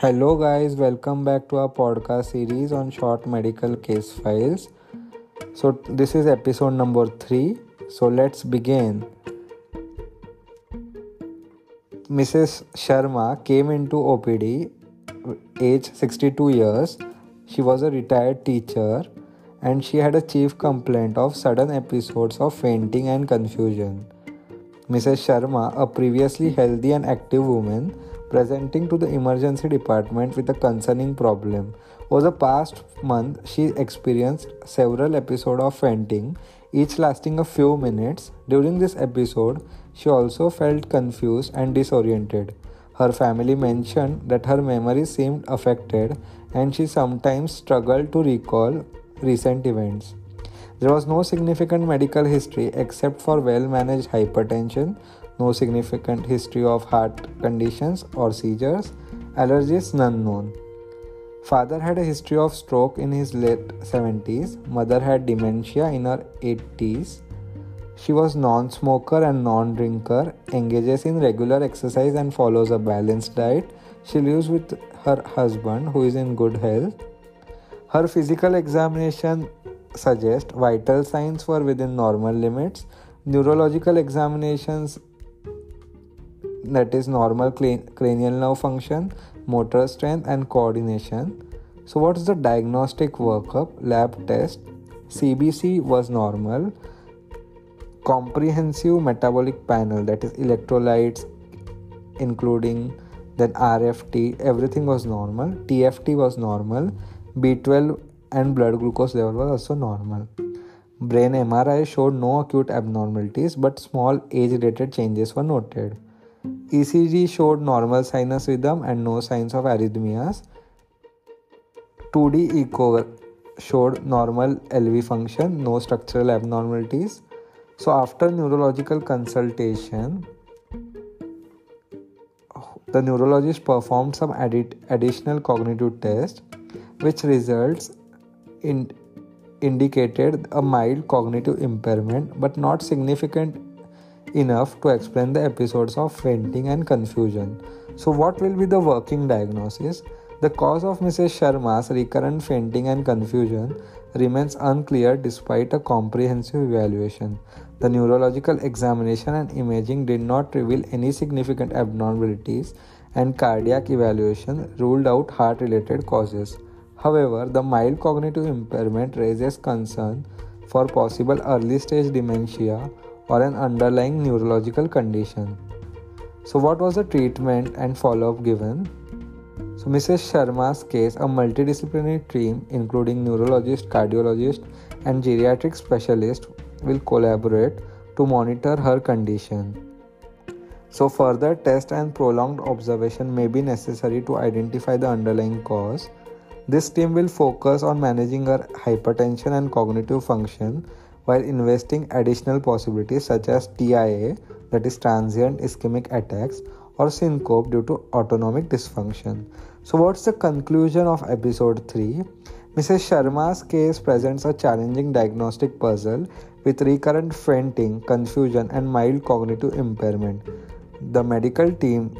Hello, guys, welcome back to our podcast series on short medical case files. So, this is episode number three. So, let's begin. Mrs. Sharma came into OPD age 62 years. She was a retired teacher and she had a chief complaint of sudden episodes of fainting and confusion. Mrs. Sharma, a previously healthy and active woman, presenting to the emergency department with a concerning problem. Over the past month, she experienced several episodes of fainting, each lasting a few minutes. During this episode, she also felt confused and disoriented. Her family mentioned that her memory seemed affected and she sometimes struggled to recall recent events. There was no significant medical history except for well managed hypertension, no significant history of heart conditions or seizures, allergies none known. Father had a history of stroke in his late 70s, mother had dementia in her 80s. She was non smoker and non drinker, engages in regular exercise and follows a balanced diet. She lives with her husband, who is in good health. Her physical examination suggests vital signs were within normal limits. Neurological examinations that is normal cranial nerve function, motor strength, and coordination. So, what's the diagnostic workup? Lab test. CBC was normal. Comprehensive metabolic panel, that is electrolytes, including then RFT, everything was normal. TFT was normal. B12 and blood glucose level was also normal. Brain MRI showed no acute abnormalities, but small age related changes were noted. ECG showed normal sinus rhythm and no signs of arrhythmias. 2D echo showed normal LV function, no structural abnormalities. So, after neurological consultation, the neurologist performed some additional cognitive tests, which results in indicated a mild cognitive impairment but not significant enough to explain the episodes of fainting and confusion. So, what will be the working diagnosis? The cause of Mrs. Sharma's recurrent fainting and confusion remains unclear despite a comprehensive evaluation. The neurological examination and imaging did not reveal any significant abnormalities, and cardiac evaluation ruled out heart related causes. However, the mild cognitive impairment raises concern for possible early stage dementia or an underlying neurological condition. So, what was the treatment and follow up given? So, Mrs. Sharma's case, a multidisciplinary team including neurologist, cardiologist, and geriatric specialist will collaborate to monitor her condition. So, further test and prolonged observation may be necessary to identify the underlying cause. This team will focus on managing her hypertension and cognitive function while investing additional possibilities such as TIA, that is transient ischemic attacks, or syncope due to autonomic dysfunction. So, what's the conclusion of episode 3? Mrs. Sharma's case presents a challenging diagnostic puzzle with recurrent fainting, confusion, and mild cognitive impairment. The medical team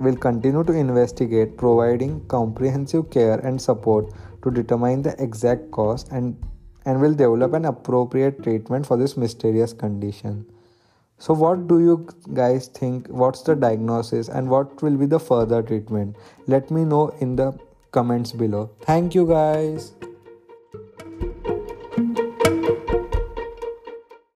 will continue to investigate, providing comprehensive care and support to determine the exact cause and and will develop an appropriate treatment for this mysterious condition. So, what do you guys think? What's the diagnosis and what will be the further treatment? Let me know in the comments below. Thank you, guys.